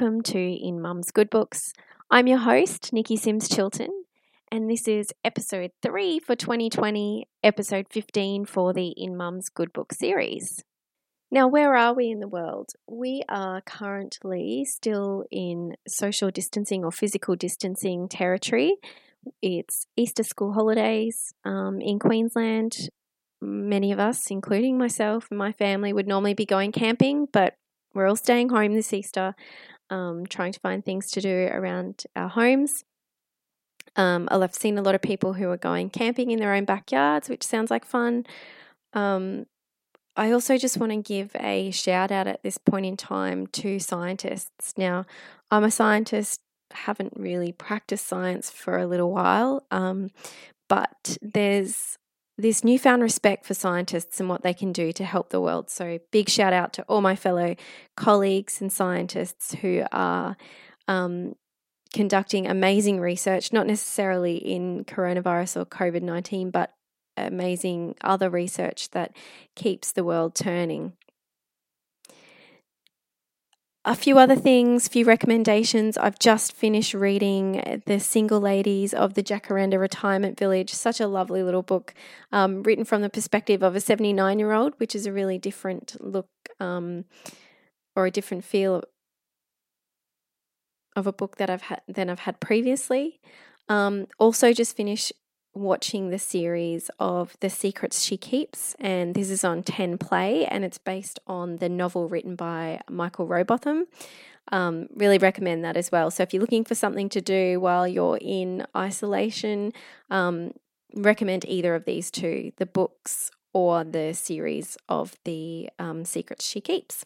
welcome to In Mum's Good Books. I'm your host, Nikki Sims Chilton, and this is episode 3 for 2020, episode 15 for the In Mum's Good Book series. Now, where are we in the world? We are currently still in social distancing or physical distancing territory. It's Easter school holidays um, in Queensland. Many of us, including myself and my family, would normally be going camping, but we're all staying home this Easter, um, trying to find things to do around our homes. Um, I've seen a lot of people who are going camping in their own backyards, which sounds like fun. Um, I also just want to give a shout out at this point in time to scientists. Now, I'm a scientist, haven't really practiced science for a little while, um, but there's this newfound respect for scientists and what they can do to help the world. So, big shout out to all my fellow colleagues and scientists who are um, conducting amazing research, not necessarily in coronavirus or COVID 19, but amazing other research that keeps the world turning a few other things, few recommendations. I've just finished reading The Single Ladies of the Jacaranda Retirement Village. Such a lovely little book, um, written from the perspective of a 79 year old, which is a really different look um, or a different feel of a book that I've had than I've had previously. Um, also, just finished watching the series of The Secrets She Keeps, and this is on 10 Play, and it's based on the novel written by Michael Robotham. Um, really recommend that as well. So, if you're looking for something to do while you're in isolation, um, recommend either of these two the books or the series of The um, Secrets She Keeps.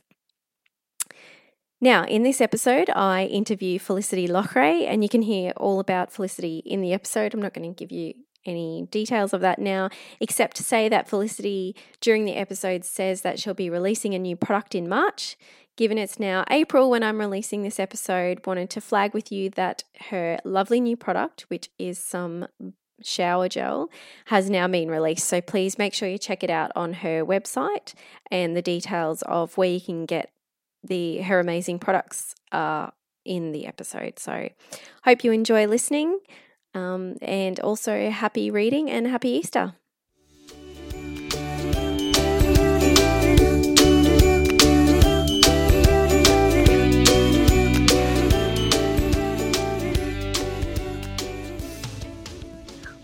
Now, in this episode, I interview Felicity Loughrey, and you can hear all about Felicity in the episode. I'm not going to give you any details of that now, except to say that Felicity during the episode says that she'll be releasing a new product in March. Given it's now April when I'm releasing this episode, wanted to flag with you that her lovely new product, which is some shower gel, has now been released. So please make sure you check it out on her website and the details of where you can get the her amazing products are in the episode. So hope you enjoy listening. Um, and also, happy reading and happy Easter.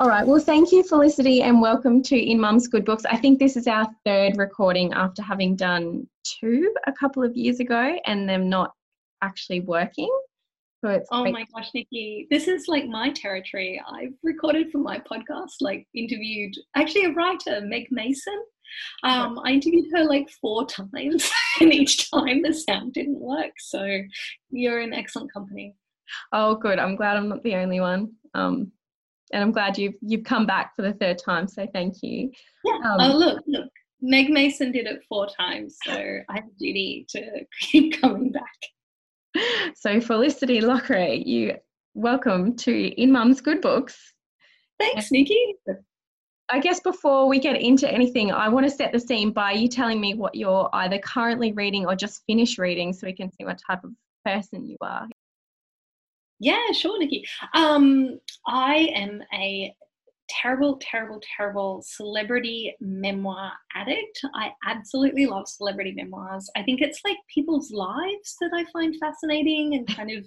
All right. Well, thank you, Felicity, and welcome to In Mum's Good Books. I think this is our third recording after having done two a couple of years ago and them not actually working. So it's oh my gosh, Nikki, this is like my territory. I've recorded for my podcast, like interviewed actually a writer, Meg Mason. Um, I interviewed her like four times, and each time the sound didn't work. So you're in excellent company. Oh, good. I'm glad I'm not the only one. Um, and I'm glad you've you've come back for the third time. So thank you. Yeah. Um, oh, look, look. Meg Mason did it four times, so I have a duty to keep coming back so Felicity Loughrey, you welcome to In Mum's Good Books. Thanks, Nikki. I guess before we get into anything, I want to set the scene by you telling me what you're either currently reading or just finished reading so we can see what type of person you are. Yeah, sure, Nikki. Um, I am a terrible, terrible, terrible celebrity memoir addict. I absolutely love celebrity memoirs. I think it's like people's lives that I find fascinating and kind of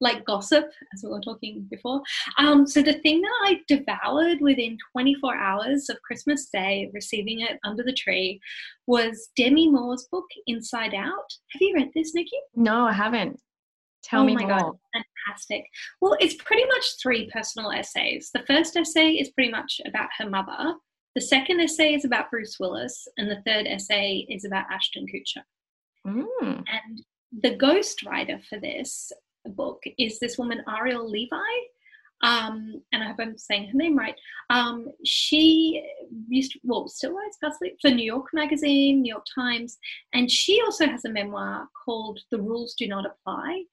like gossip, as we were talking before. Um, so the thing that I devoured within 24 hours of Christmas Day, receiving it under the tree, was Demi Moore's book Inside Out. Have you read this, Nikki? No, I haven't. Tell oh me more. God, fantastic. Well, it's pretty much three personal essays. The first essay is pretty much about her mother. The second essay is about Bruce Willis, and the third essay is about Ashton Kutcher. Mm. And the ghostwriter for this book is this woman, Ariel Levy. Um, and I hope I'm saying her name right. Um, she used to, well, still writes possibly for New York Magazine, New York Times, and she also has a memoir called The Rules Do Not Apply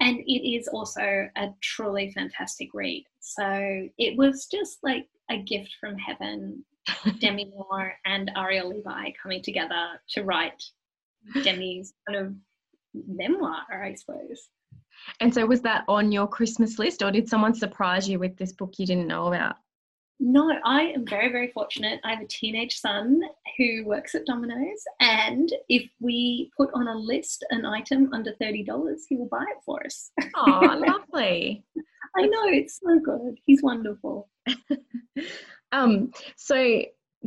and it is also a truly fantastic read. So it was just like a gift from heaven. Demi Moore and Ariel Levy coming together to write Demi's kind of memoir, I suppose. And so, was that on your Christmas list, or did someone surprise you with this book you didn't know about? No, I am very, very fortunate. I have a teenage son who works at Domino's, and if we put on a list an item under $30, he will buy it for us. Oh, lovely. I know, it's so good. He's wonderful. um, so,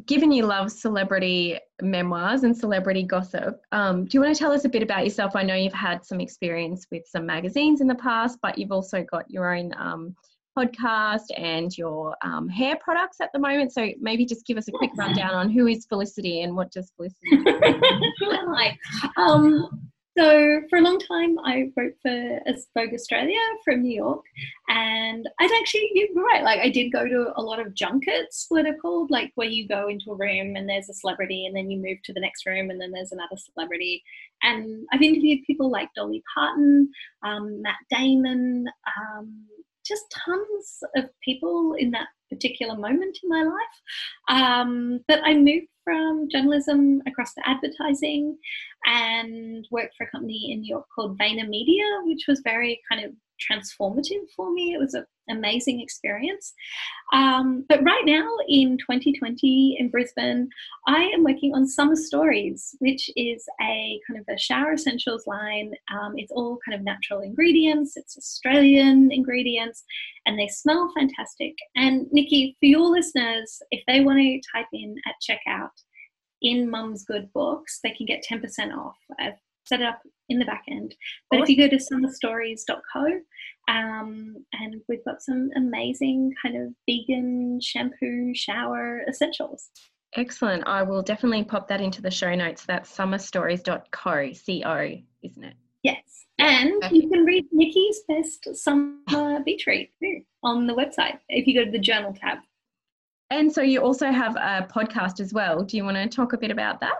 given you love celebrity memoirs and celebrity gossip, um, do you want to tell us a bit about yourself? I know you've had some experience with some magazines in the past, but you've also got your own um, podcast and your um, hair products at the moment. So maybe just give us a quick rundown on who is Felicity and what does Felicity do? Hi. Um, so for a long time, I wrote for Vogue Australia from New York, and I'd actually you're right. Like I did go to a lot of junkets, what are called, like where you go into a room and there's a celebrity, and then you move to the next room and then there's another celebrity. And I've interviewed people like Dolly Parton, um, Matt Damon, um, just tons of people in that particular moment in my life. Um, but I moved from journalism across to advertising and worked for a company in New York called VaynerMedia, which was very kind of transformative for me. It was an amazing experience. Um, but right now in 2020 in Brisbane, I am working on Summer Stories, which is a kind of a shower essentials line. Um, it's all kind of natural ingredients, it's Australian ingredients, and they smell fantastic. And Nikki, for your listeners, if they want to type in at checkout, in Mum's Good Books, they can get 10% off. I've set it up in the back end. But if you go to summerstories.co, um, and we've got some amazing kind of vegan shampoo shower essentials. Excellent. I will definitely pop that into the show notes. That's summerstories.co, C-O, isn't it? Yes. And Perfect. you can read Nikki's best summer beach read too on the website if you go to the journal tab. And so you also have a podcast as well. Do you want to talk a bit about that?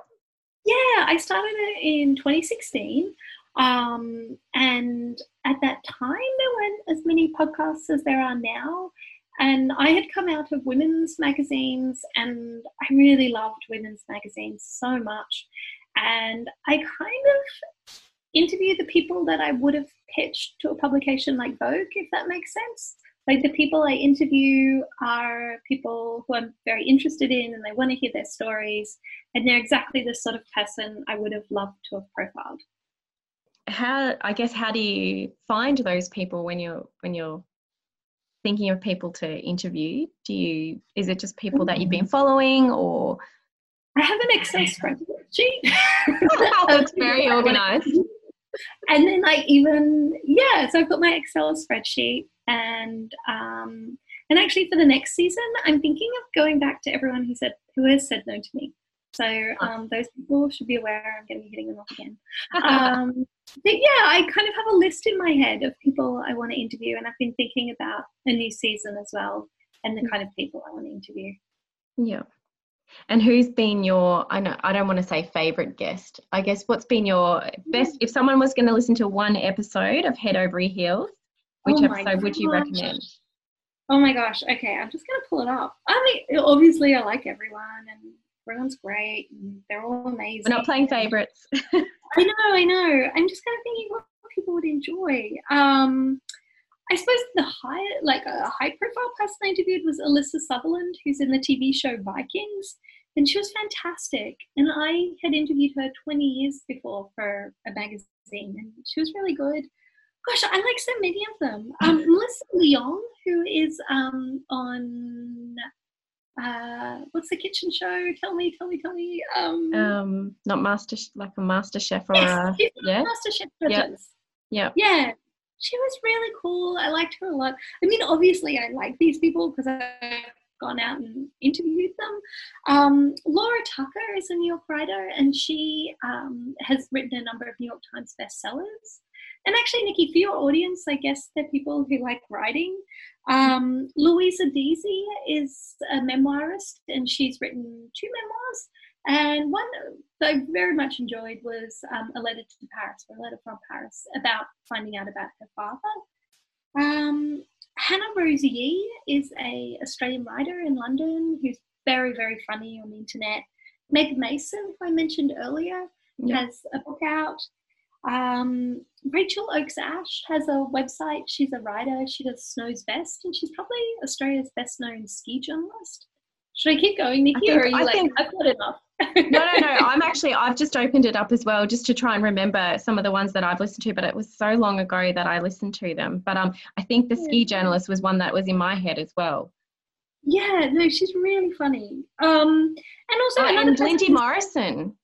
Yeah, I started it in 2016. Um, and at that time, there weren't as many podcasts as there are now. And I had come out of women's magazines, and I really loved women's magazines so much. And I kind of interview the people that I would have pitched to a publication like Vogue, if that makes sense. Like the people I interview are people who I'm very interested in and I want to hear their stories. And they're exactly the sort of person I would have loved to have profiled. How I guess how do you find those people when you're when you're thinking of people to interview? Do you is it just people that you've been mm-hmm. following or I have an Excel spreadsheet. That's very organized. And then like even yeah, so I've got my Excel spreadsheet and um, and actually for the next season, I'm thinking of going back to everyone who said who has said no to me. So um, those people should be aware I'm going to be hitting them off again. Um, but yeah, I kind of have a list in my head of people I want to interview, and I've been thinking about a new season as well and the mm. kind of people I want to interview. Yeah. And who's been your I know I don't want to say favorite guest. I guess what's been your best if someone was going to listen to one episode of Head Over Heels, which oh episode would you recommend? Oh my gosh. Okay, I'm just going to pull it up. I mean, obviously, I like everyone and everyone's great and they're all amazing. We're not playing favorites. I know, I know. I'm just kind of thinking what people would enjoy. Um, I suppose the high, like a high profile person I interviewed was Alyssa Sutherland, who's in the TV show Vikings. And she was fantastic. And I had interviewed her 20 years before for a magazine, and she was really good. Gosh, I like so many of them. Um, Melissa Leong, who is um, on uh, what's the kitchen show? Tell me, tell me, tell me. Um, um not master, like a master chef or yes, a, yeah, master chef judges. Yeah, yeah. She was really cool. I liked her a lot. I mean, obviously, I like these people because I've gone out and interviewed them. Um, Laura Tucker is a New York writer, and she um, has written a number of New York Times bestsellers. And actually, Nikki, for your audience, I guess they're people who like writing. Um, Louisa Deasy is a memoirist, and she's written two memoirs. And one that I very much enjoyed was um, a letter to Paris, or a letter from Paris, about finding out about her father. Um, Hannah-Rose Yee is a Australian writer in London who's very, very funny on the internet. Meg Mason, who I mentioned earlier, has a book out. Um, Rachel Oakes Ash has a website. She's a writer. She does Snow's Best, and she's probably Australia's best known ski journalist. Should I keep going, Nikki, think- or are you I like, think- I've got enough? no, no, no. I'm actually, I've just opened it up as well just to try and remember some of the ones that I've listened to, but it was so long ago that I listened to them. But um, I think the ski journalist was one that was in my head as well. Yeah, no, she's really funny. Um, and also Oh, another and Lindy Morrison.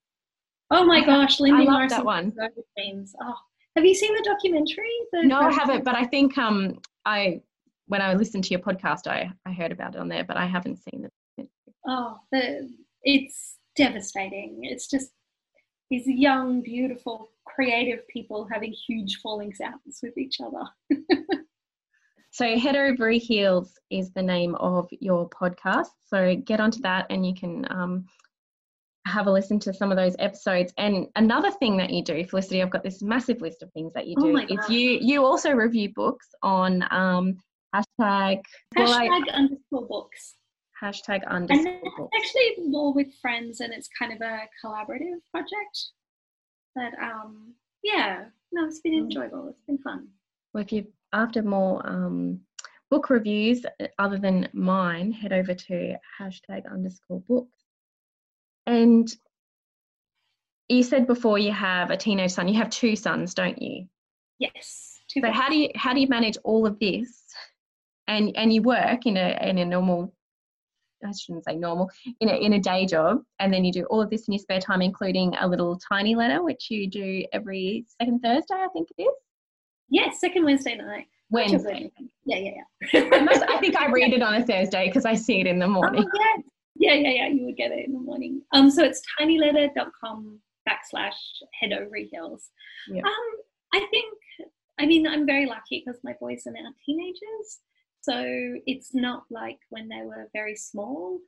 Oh my gosh, Lindy love Morrison. that one. so good memes. Oh, have you seen the documentary? The No, I haven't, but I think um, I when I listened to your podcast, I, I heard about it on there, but I haven't seen it. Oh, the, it's devastating. It's just these young, beautiful, creative people having huge fallings outs with each other. So, Head Over Heels is the name of your podcast. So, get onto that and you can um, have a listen to some of those episodes. And another thing that you do, Felicity, I've got this massive list of things that you Oh do. my is gosh. you you also review books on um, hashtag well, I- Hashtag underscore books. Hashtag And underscore it's books. actually more with friends, and it's kind of a collaborative project. But um, yeah, no, it's been Mm. enjoyable. It's been fun. Well, if you after more um, book reviews uh, other than mine, head over to hashtag underscore books. And you said before you have a teenage son. You have two sons, don't you? Yes. So how do you how do you manage all of this? And and you work in a in a normal. I shouldn't say normal in a in a day job, and then you do all of this in your spare time, including a little tiny letter, which you do every second Thursday, I think it is. Yes, second Wednesday night. Wednesday. Yeah, yeah, yeah. I, must, I think I read it on a Thursday because I see it in the morning. Oh, yes. Yeah, yeah, yeah. You would get it in the morning. Um, so it's tinyletter.com backslash head over heels. Yeah. Um, I think, I mean, I'm very lucky because my boys are now teenagers. So it's not like when they were very small.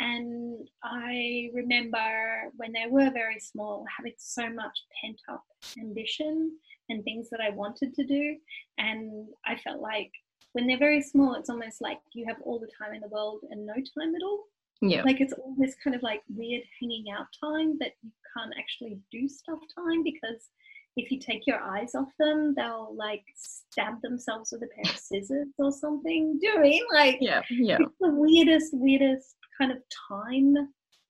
And I remember when they were very small having so much pent up ambition and things that I wanted to do. And I felt like when they're very small, it's almost like you have all the time in the world and no time at all. Yeah. Like it's all this kind of like weird hanging out time that you can't actually do stuff time because if you take your eyes off them, they'll like stab themselves with a pair of scissors or something. Do you know I mean? Like Yeah. Yeah. it's the weirdest, weirdest kind of time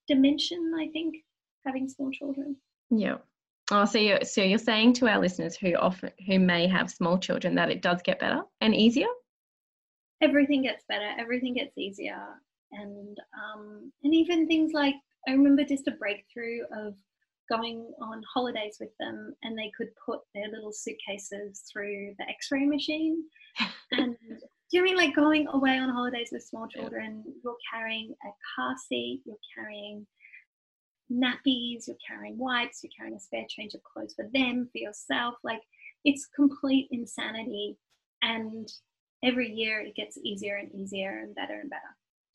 dimension, I think, having small children. Yeah. Oh, so you're so you're saying to our listeners who often who may have small children that it does get better and easier. everything gets better everything gets easier and um, and even things like i remember just a breakthrough of going on holidays with them and they could put their little suitcases through the x-ray machine. And do you mean like going away on holidays with small Yeah. children? You're carrying a car seat you're carrying nappies you're carrying wipes you're carrying a spare change of clothes for them for yourself. Like it's complete insanity and every year it gets easier and easier and better and better.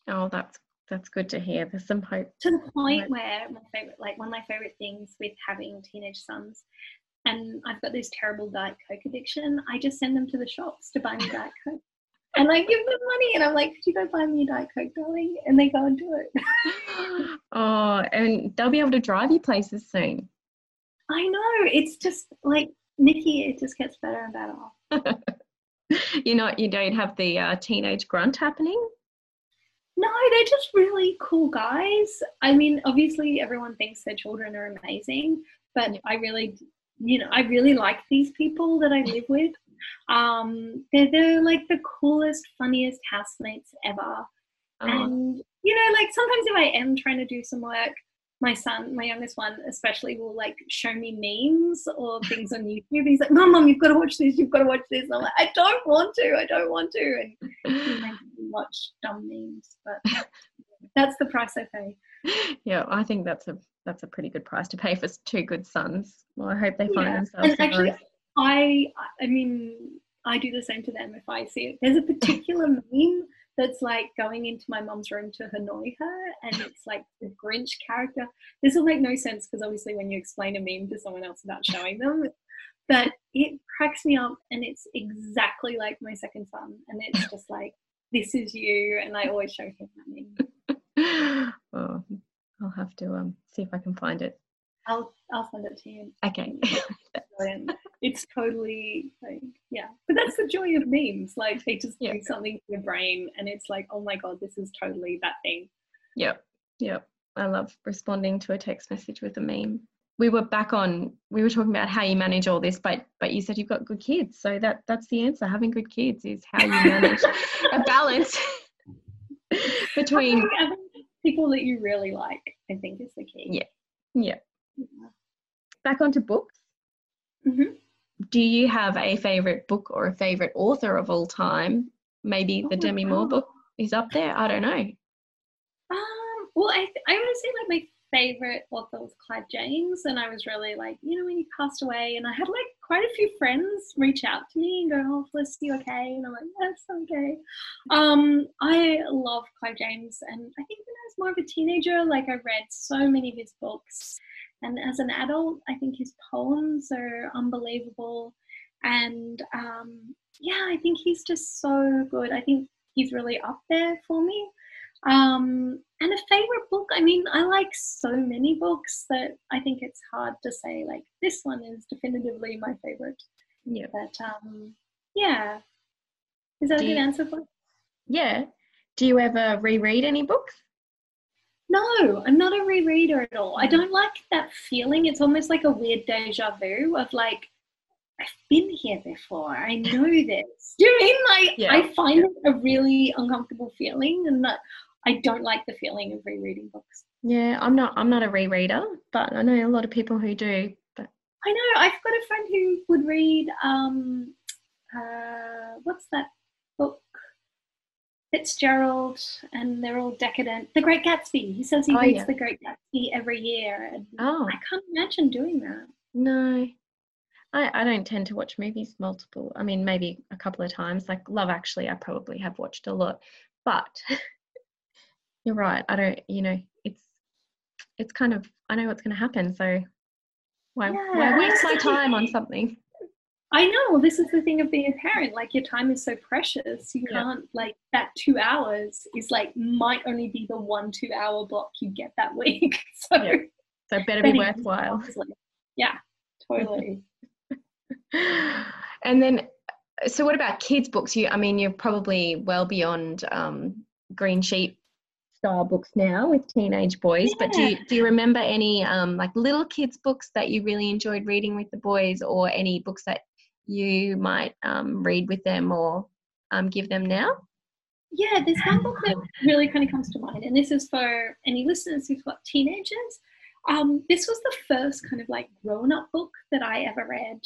Oh, that's that's good to hear. There's some hope. to the point where my favorite like one of my favorite things with having teenage sons and i've got this terrible diet coke addiction i just send them to the shops to buy me diet coke and i give them money and i'm like could you go buy me a diet coke darling and they go and do it oh, and they'll be able to drive you places soon. i know it's just like nikki it just gets better and better You're not. You don't have the uh, teenage grunt happening. No, they're just really cool guys. I mean, obviously, everyone thinks their children are amazing, but I really, you know, I really like these people that I live with. Um, they're, they're like the coolest, funniest housemates ever. Oh, And, you know, like sometimes if I am trying to do some work, my son, my youngest one especially, will like show me memes or things on YouTube. He's like, Mom, Mom, you've got to watch this, you've got to watch this. And I'm like, I don't want to, I don't want to. And he makes me watch dumb memes, but that's the price I pay. yeah, I think that's a that's a pretty good price to pay for two good sons. Well, I hope they find Yeah, themselves. and actually. I, I mean, I do the same to them if I see it. There's a particular meme that's like going into my mom's room to annoy her, and it's like the Grinch character. This will make no sense because obviously, when you explain a meme to someone else without showing them, but it cracks me up, and it's exactly like my second son, and it's just like, this is you, and I always show him that meme. oh, I'll have to um see if I can find it. I'll I'll send it to you. Okay. It's totally like yeah, but that's the joy of memes. Like they just Yeah. do something to your brain, and it's like, oh my god, this is totally that thing. Yep. Yep. I love responding to a text message with a meme. We were back on we were talking about how you manage all this, but but you said you've got good kids. So that that's the answer. Having good kids is how you manage a balance between Having people that you really like, I think, is the key. Yeah. yeah. Back onto books. Mhm. Do you have a favorite book or a favorite author of all time? Maybe Oh the Demi Moore God. book is up there. I don't know. Um, well, I I would say like my favorite author was Clive James, and I was really like, you know, when he passed away, and I had like quite a few friends reach out to me and go, "Oh, Bliss, you okay?" And I'm like, "Yes, I'm okay." Um, I love Clive James, and I think when I was more of a teenager, like I read so many of his books, and as an adult, I think his poems are unbelievable, and um, yeah, I think he's just so good. I think he's really up there for me. Um, and a favorite book, I mean, I like so many books that I think it's hard to say, like, this one is definitively my favorite. Yeah. But um, yeah. Is that Do a good you- answer for Yeah. Do you ever reread any books? No, I'm not a rereader at all. I Mm. don't like that feeling. It's almost like a weird deja vu of like, I've been here before. I know this. Do you mean like Yeah, I find it a really uncomfortable feeling and that I don't like the feeling of rereading books. Yeah, I'm not I'm not a rereader, but I know a lot of people who do. But I know, I've got a friend who would read um uh what's that? Fitzgerald and they're all decadent. The Great Gatsby. He says he Oh, reads yeah. The Great Gatsby every year. And oh I can't imagine doing that. no. I, I don't tend to watch movies multiple. I mean, maybe a couple of times. Like Love Actually, I probably have watched a lot. But you're right. I don't. You know, it's it's kind of. I know what's going to happen. So why Yeah, why waste my time on something? I know. This is the thing of being a parent. Like your time is so precious. You Yeah. can't like that two hours is like might only be the one two hour block you get that week. So Yeah. So it better be worthwhile. Yeah, totally. and then so what about kids books you i mean you're probably well beyond um, green sheet style books now with teenage boys but do you, do you remember any um, like little kids books that you really enjoyed reading with the boys or any books that you might um, read with them or um, give them now Yeah, there's one book that really kind of comes to mind, and this is for any listeners who've got teenagers. Um, this was the first kind of like grown up book that I ever read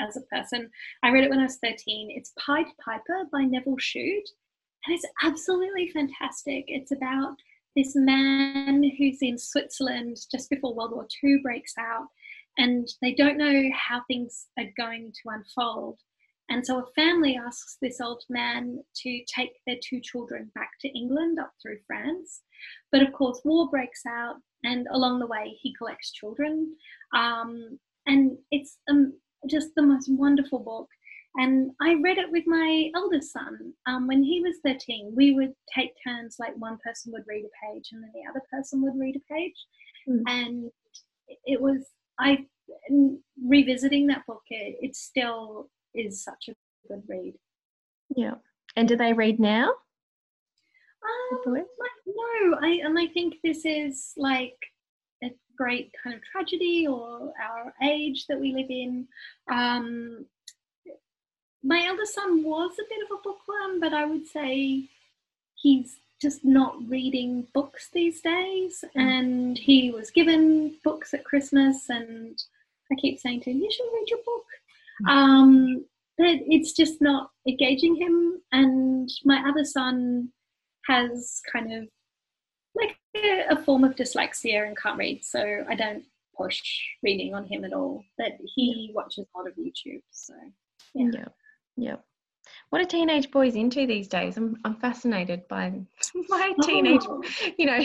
as a person. I read it when I was 13. It's Pied Piper by Nevil Shute, and it's absolutely fantastic. It's about this man who's in Switzerland just before World War II breaks out, and they don't know how things are going to unfold. And so a family asks this old man to take their two children back to England up through France. But of course, war breaks out, and along the way, he collects children. Um, and it's um, just the most wonderful book. And I read it with my eldest son. Um, when he was 13, we would take turns, like one person would read a page and then the other person would read a page. Mm. And it was, I, revisiting that book, it, it still is such a good read. yeah and do they read now Um, like, no, I and I think this is like a great kind of tragedy or our age that we live in. Um, my eldest son was a bit of a bookworm, but I would say he's just not reading books these days. And he was given books at Christmas, and I keep saying to him, "You should read your book." Um, but it's just not engaging him. And my other son has kind of like a, a form of dyslexia and can't read, so I don't push reading on him at all. But he watches a lot of YouTube, so yeah. yeah yeah what are teenage boys into these days i'm, I'm fascinated by my teenage Oh. you know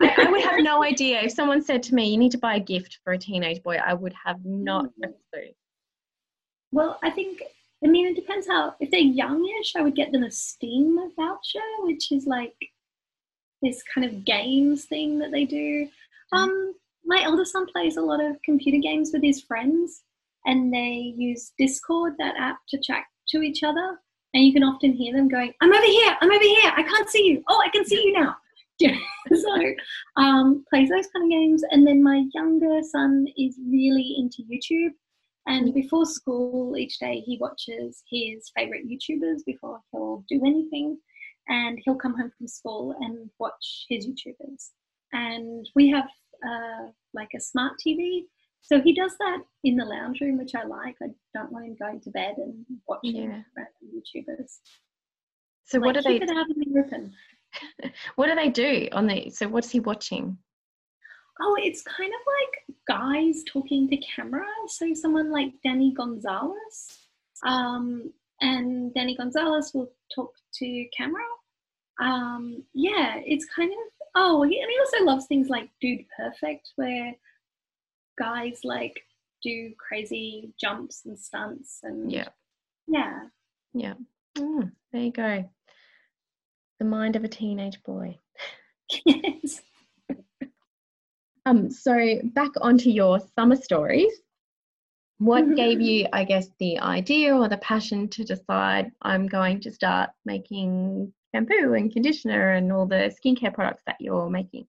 I, I would have no idea if someone said to me you need to buy a gift for a teenage boy i would have not a clue Well, I think I mean it depends how if they're youngish, I would get them a Steam voucher, which is like this kind of games thing that they do. Um, my elder son plays a lot of computer games with his friends, and they use Discord, that app, to chat to each other. And you can often hear them going, I'm over here, I'm over here, I can't see you. Oh, I can see you now. So um, plays those kind of games. And then my younger son is really into YouTube. And before school, each day he watches his favorite YouTubers before he'll do anything. And he'll come home from school and watch his YouTubers. And we have uh, like a smart TV. So he does that in the lounge room, which I like. I don't want him going to bed and watching yeah. random YouTubers. So like, what do they? It out in the open. what do they do on the? So what's he watching? Oh, it's kind of like guys talking to camera. So someone like Danny Gonzalez, um, and Danny Gonzalez will talk to camera. Um, yeah, it's kind of oh, and he also loves things like Dude Perfect, where guys like do crazy jumps and stunts and yeah, yeah, yeah. Mm, there you go. The mind of a teenage boy. yes. um. So back onto your summer stories. What mm-hmm. gave you, I guess, the idea or the passion to decide I'm going to start making shampoo and conditioner and all the skincare products that you're making?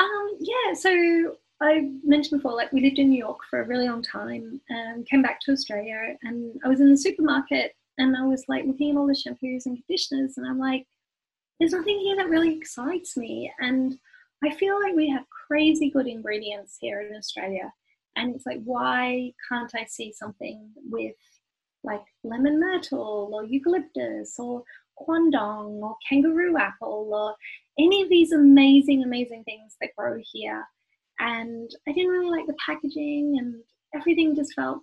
Um, yeah, so I mentioned before, like we lived in New York for a really long time and came back to Australia and I was in the supermarket and I was like looking at all the shampoos and conditioners and I'm like, there's nothing here that really excites me. And I feel like we have crazy good ingredients here in Australia. And it's like, why can't I see something with like lemon myrtle or eucalyptus or quandong or kangaroo apple or any of these amazing, amazing things that grow here. And I didn't really like the packaging and everything just felt.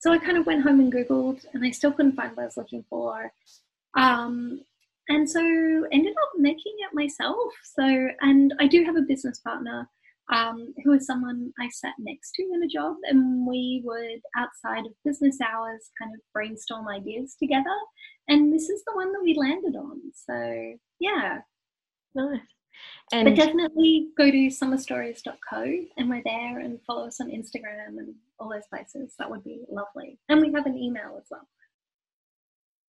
So I kind of went home and Googled and I still couldn't find what I was looking for. Um, and so ended up making it myself. So, and I do have a business partner um, who is someone I sat next to in a job, and we would, outside of business hours, kind of brainstorm ideas together. And this is the one that we landed on. So, yeah. Nice. And but definitely go to summerstories.co and we're there and follow us on Instagram and all those places. That would be lovely. And we have an email as well.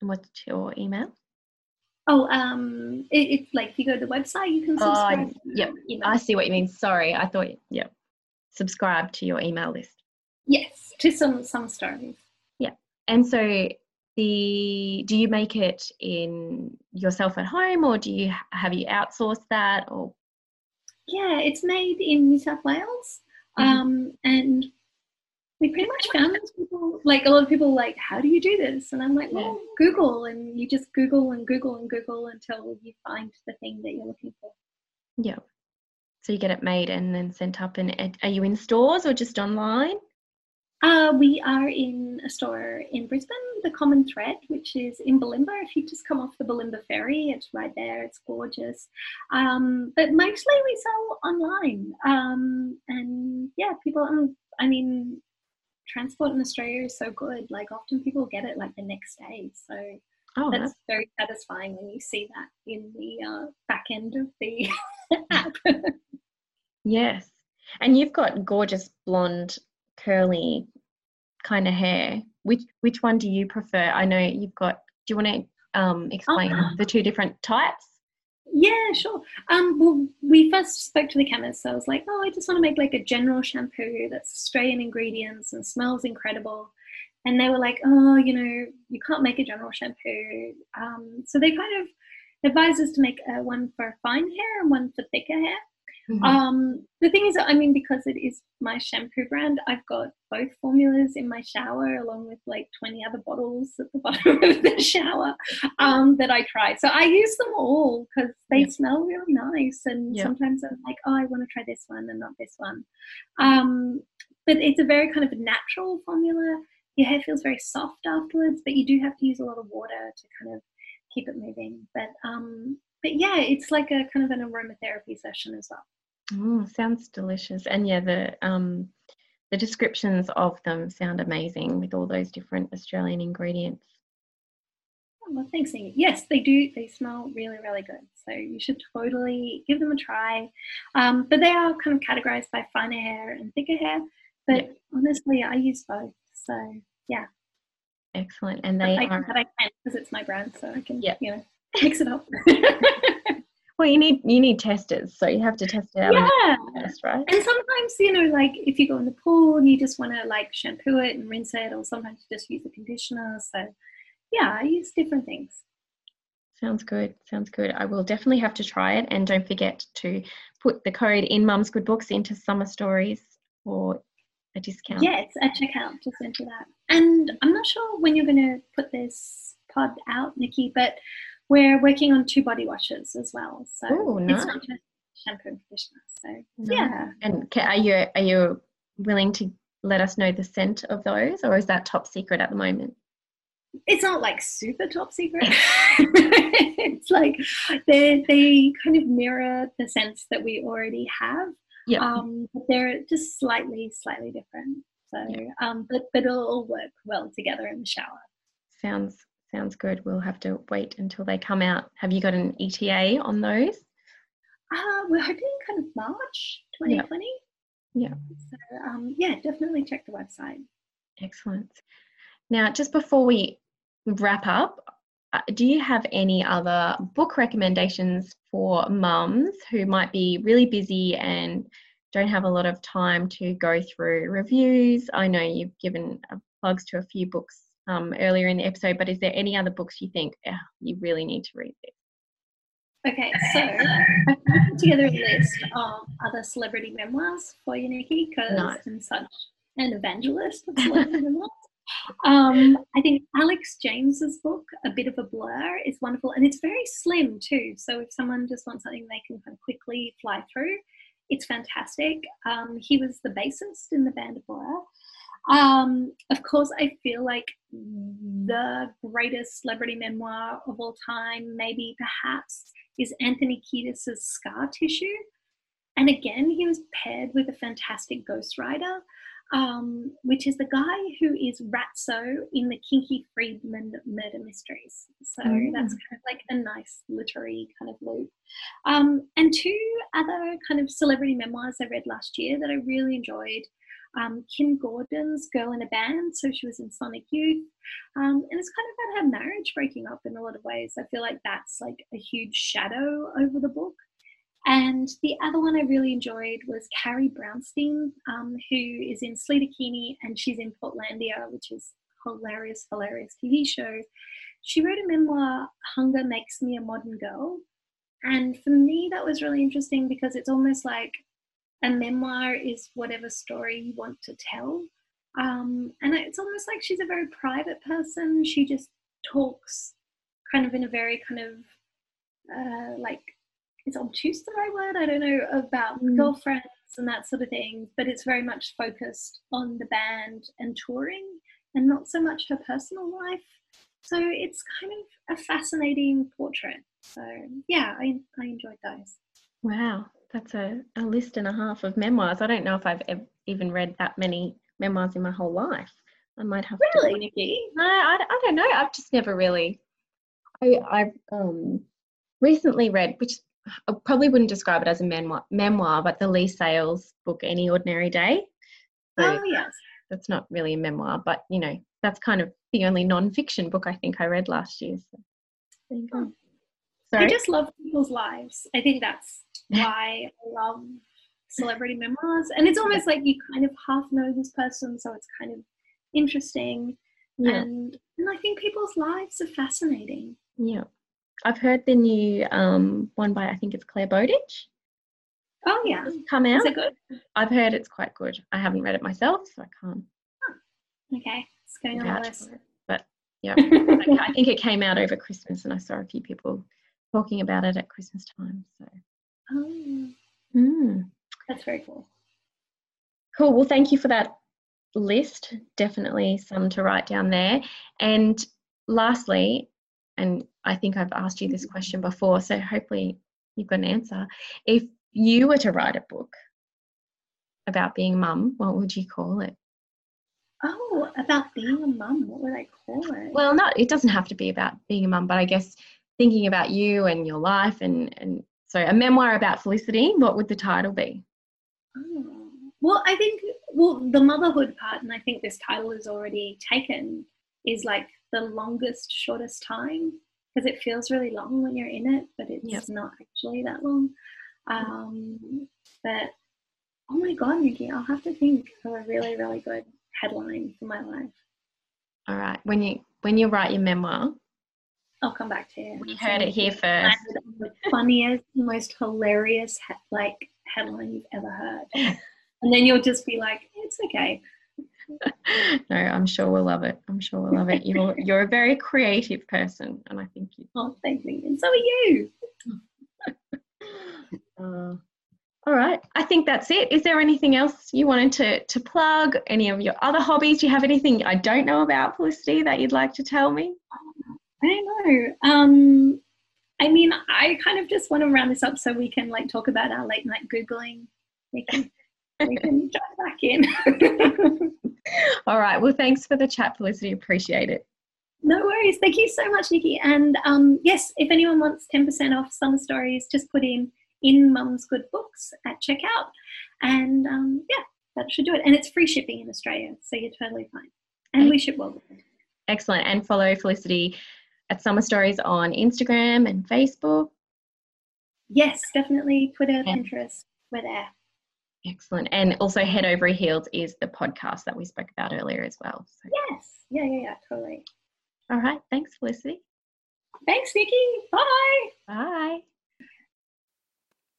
What's your email? Oh, um, it, it's like if you go to the website, you can subscribe. Oh, yep, I see what you mean. Sorry, I thought, yeah, subscribe to your email list. Yes, to some some stories. Yeah, and so the do you make it in yourself at home, or do you have you outsourced that, or? Yeah, it's made in New South Wales, mm-hmm. um, and we pretty much found those people like a lot of people like how do you do this and i'm like well yeah. google and you just google and google and google until you find the thing that you're looking for yeah so you get it made and then sent up and are you in stores or just online uh, we are in a store in Brisbane, the Common Thread, which is in Bulimba. If you just come off the Bulimba ferry, it's right there. It's gorgeous. Um, but mostly we sell online. Um, and yeah, people, um, I mean, transport in Australia is so good. Like often people get it like the next day. So oh, that's, that's very satisfying when you see that in the uh, back end of the app. yes. And you've got gorgeous blonde, curly kind of hair. Which which one do you prefer? I know you've got. Do you want to um, explain oh. the two different types? Yeah, sure. Um, well, we first spoke to the chemist, so I was like, oh, I just want to make like a general shampoo that's Australian ingredients and smells incredible. And they were like, oh, you know, you can't make a general shampoo. Um, so they kind of advised us to make uh, one for fine hair and one for thicker hair. Mm-hmm. Um, the thing is, I mean, because it is my shampoo brand, I've got both formulas in my shower, along with like 20 other bottles at the bottom of the shower um, that I try. So I use them all because they yeah. smell really nice. And yeah. sometimes I'm like, oh, I want to try this one and not this one. Um, but it's a very kind of natural formula. Your hair feels very soft afterwards, but you do have to use a lot of water to kind of keep it moving. But um, but yeah, it's like a kind of an aromatherapy session as well. Oh, sounds delicious. And yeah, the um the descriptions of them sound amazing with all those different Australian ingredients. Oh, well, thanks, Amy. Yes, they do. They smell really, really good. So you should totally give them a try. Um, but they are kind of categorized by finer hair and thicker hair. But Yeah. honestly, I use both. So yeah, Excellent. And they I, are but I can because it's my brand, so I can Yeah. you know mix it up. well you need you need testers, so you have to test it out yeah. test, right? And sometimes, you know, like if you go in the pool and you just want to like shampoo it and rinse it, or sometimes you just use a conditioner. So, yeah, I use different things. Sounds good. Sounds good. I will definitely have to try it. And don't forget to put the code in Mum's Good Books into Summer Stories for a discount. Yes, at checkout, just enter that. And I'm not sure when you're going to put this pod out, Nikki, but we're working on two body washes as well. So Ooh, it's not just shampoo and conditioner. So, Nice. yeah. And are you are you willing to let us know the scent of those, or is that top secret at the moment? it's not like super top secret. it's like they they kind of mirror the sense that we already have. Yeah. Um, but they're just slightly slightly different. So, Yeah. um, but but it'll all work well together in the shower. sounds sounds good. We'll have to wait until they come out. Have you got an ETA on those? Uh, we're hoping kind of March Yeah. 2020. Yeah. So, um, yeah, definitely check the website. Excellent. Now, just before we wrap up, uh, do you have any other book recommendations for mums who might be really busy and don't have a lot of time to go through reviews? I know you've given plugs to a few books um, earlier in the episode, but is there any other books you think "Ah, you really need to read this? Okay, so I've put together a list of other celebrity memoirs for you, Nikki, because Nice. I'm such an evangelist of celebrity memoirs. Um, I think Alex James's book, A Bit of a Blur, is wonderful, and it's very slim too. So if someone just wants something they can kind of quickly fly through, it's fantastic. Um, he was the bassist in the band Blur. Um, of course, I feel like the greatest celebrity memoir of all time, maybe perhaps, is Anthony Kiedis' Scar Tissue. And again, he was paired with a fantastic ghostwriter, um, which is the guy who is Ratso in the Kinky Friedman murder mysteries. So Mm. that's kind of like a nice literary kind of loop. Um, and two other kind of celebrity memoirs I read last year that I really enjoyed. Um, Kim Gordon's Girl in a Band, so she was in Sonic Youth, um, and it's kind of about her marriage breaking up in a lot of ways. I feel like that's like a huge shadow over the book. And the other one I really enjoyed was Carrie Brownstein, um, who is in Sleater-Kinney and she's in Portlandia, which is hilarious, hilarious TV show. She wrote a memoir, Hunger Makes Me a Modern Girl. And for me, that was really interesting because it's almost like a memoir is whatever story you want to tell. Um, and it's almost like she's a very private person. She just talks kind of in a very kind of uh, like, is obtuse the right word? I don't know, about Mm. girlfriends and that sort of thing. But it's very much focused on the band and touring and not so much her personal life. So it's kind of a fascinating portrait. So yeah, I, I enjoyed those. Wow, that's a, a list and a half of memoirs. I don't know if I've ev- even read that many memoirs in my whole life. I might have to. Really, Nikki? No, I, I don't know. I've just never really. I, I've um, recently read, which I probably wouldn't describe it as a memoir, memoir, but the Leigh Sales book, Any Ordinary Day. So Oh yes. that's not really a memoir, but you know, that's kind of the only non-fiction book I think I read last year. So there you go. Sorry. I just love people's lives. I think that's why I love celebrity memoirs. And it's almost like you kind of half know this person, so it's kind of interesting. yeah, And and I think people's lives are fascinating. yeah. I've heard the new um, one by I think it's Clare Bowditch Oh yeah. come out. Is it good? I've heard it's quite good. I haven't read it myself, so I can't Okay. It's going on the list. it. But yeah, I think it came out over Christmas, and I saw a few people talking about it at Christmas time. So, oh, mm. that's very cool. cool. Well, thank you for that list. Definitely some to write down there. And lastly, and I think I've asked you this question before, so hopefully you've got an answer. If you were to write a book about being a mum, what would you call it? Oh, about being a mum, what would I call it? Well, not it doesn't have to be about being a mum, but I guess thinking about you and your life and and so a memoir about Felicity. What would the title be? Oh. Well, I think well the motherhood part, and I think this title is already taken, is like the longest, shortest time because it feels really long when you're in it, but it's Yep. not actually that long. Um, but oh my god, Nikki, I'll have to think of a really, really good headline for my life. All right. When you when you write your memoir, I'll come back to you. we heard it here first. the funniest, most hilarious like headline you've ever heard, and then you'll just be like, "It's okay." no, I'm sure we'll love it. I'm sure we'll love it. You're you're a very creative person, and I think you. Oh, thank you, and so are you. Uh, all right. I think that's it. Is there anything else you wanted to to plug? Any of your other hobbies? Do you have anything I don't know about Felicity that you'd like to tell me? I don't know. Um, I mean, I kind of just want to round this up so we can like talk about our late night googling. We can we can jump back in. All right. Well, thanks for the chat, Felicity. Appreciate it. no worries. Thank you so much, Nikki. And um, yes, if anyone wants ten percent off summer stories, just put in in Mum's Good Books at checkout, and um, yeah, that should do it. And it's free shipping in Australia, so you're totally fine. And we ship worldwide. Excellent. And follow Felicity at Summer Stories on Instagram and Facebook. Yes, definitely. Twitter, Yeah. Pinterest, we're there. Excellent. And also, Head Ovary Heels is the podcast that we spoke about earlier as well. So, Yes. Yeah, yeah, yeah, totally. all right. Thanks, Felicity. Thanks, Nikki. Bye. Bye.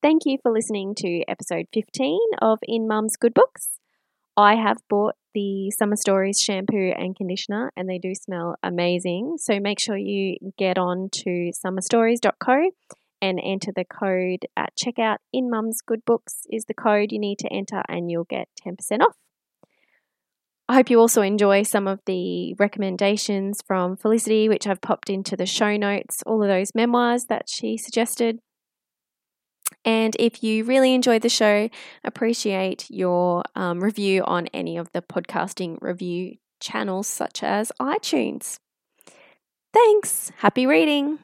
Thank you for listening to episode 15 of In Mum's Good Books. I have bought the Summer Stories shampoo and conditioner, and they do smell amazing. So make sure you get on to summerstories.co and enter the code at checkout. In Mum's Good Books is the code you need to enter, and you'll get 10% off. I hope you also enjoy some of the recommendations from Felicity, which I've popped into the show notes, all of those memoirs that she suggested. And if you really enjoyed the show, appreciate your um, review on any of the podcasting review channels such as iTunes. Thanks. Happy reading.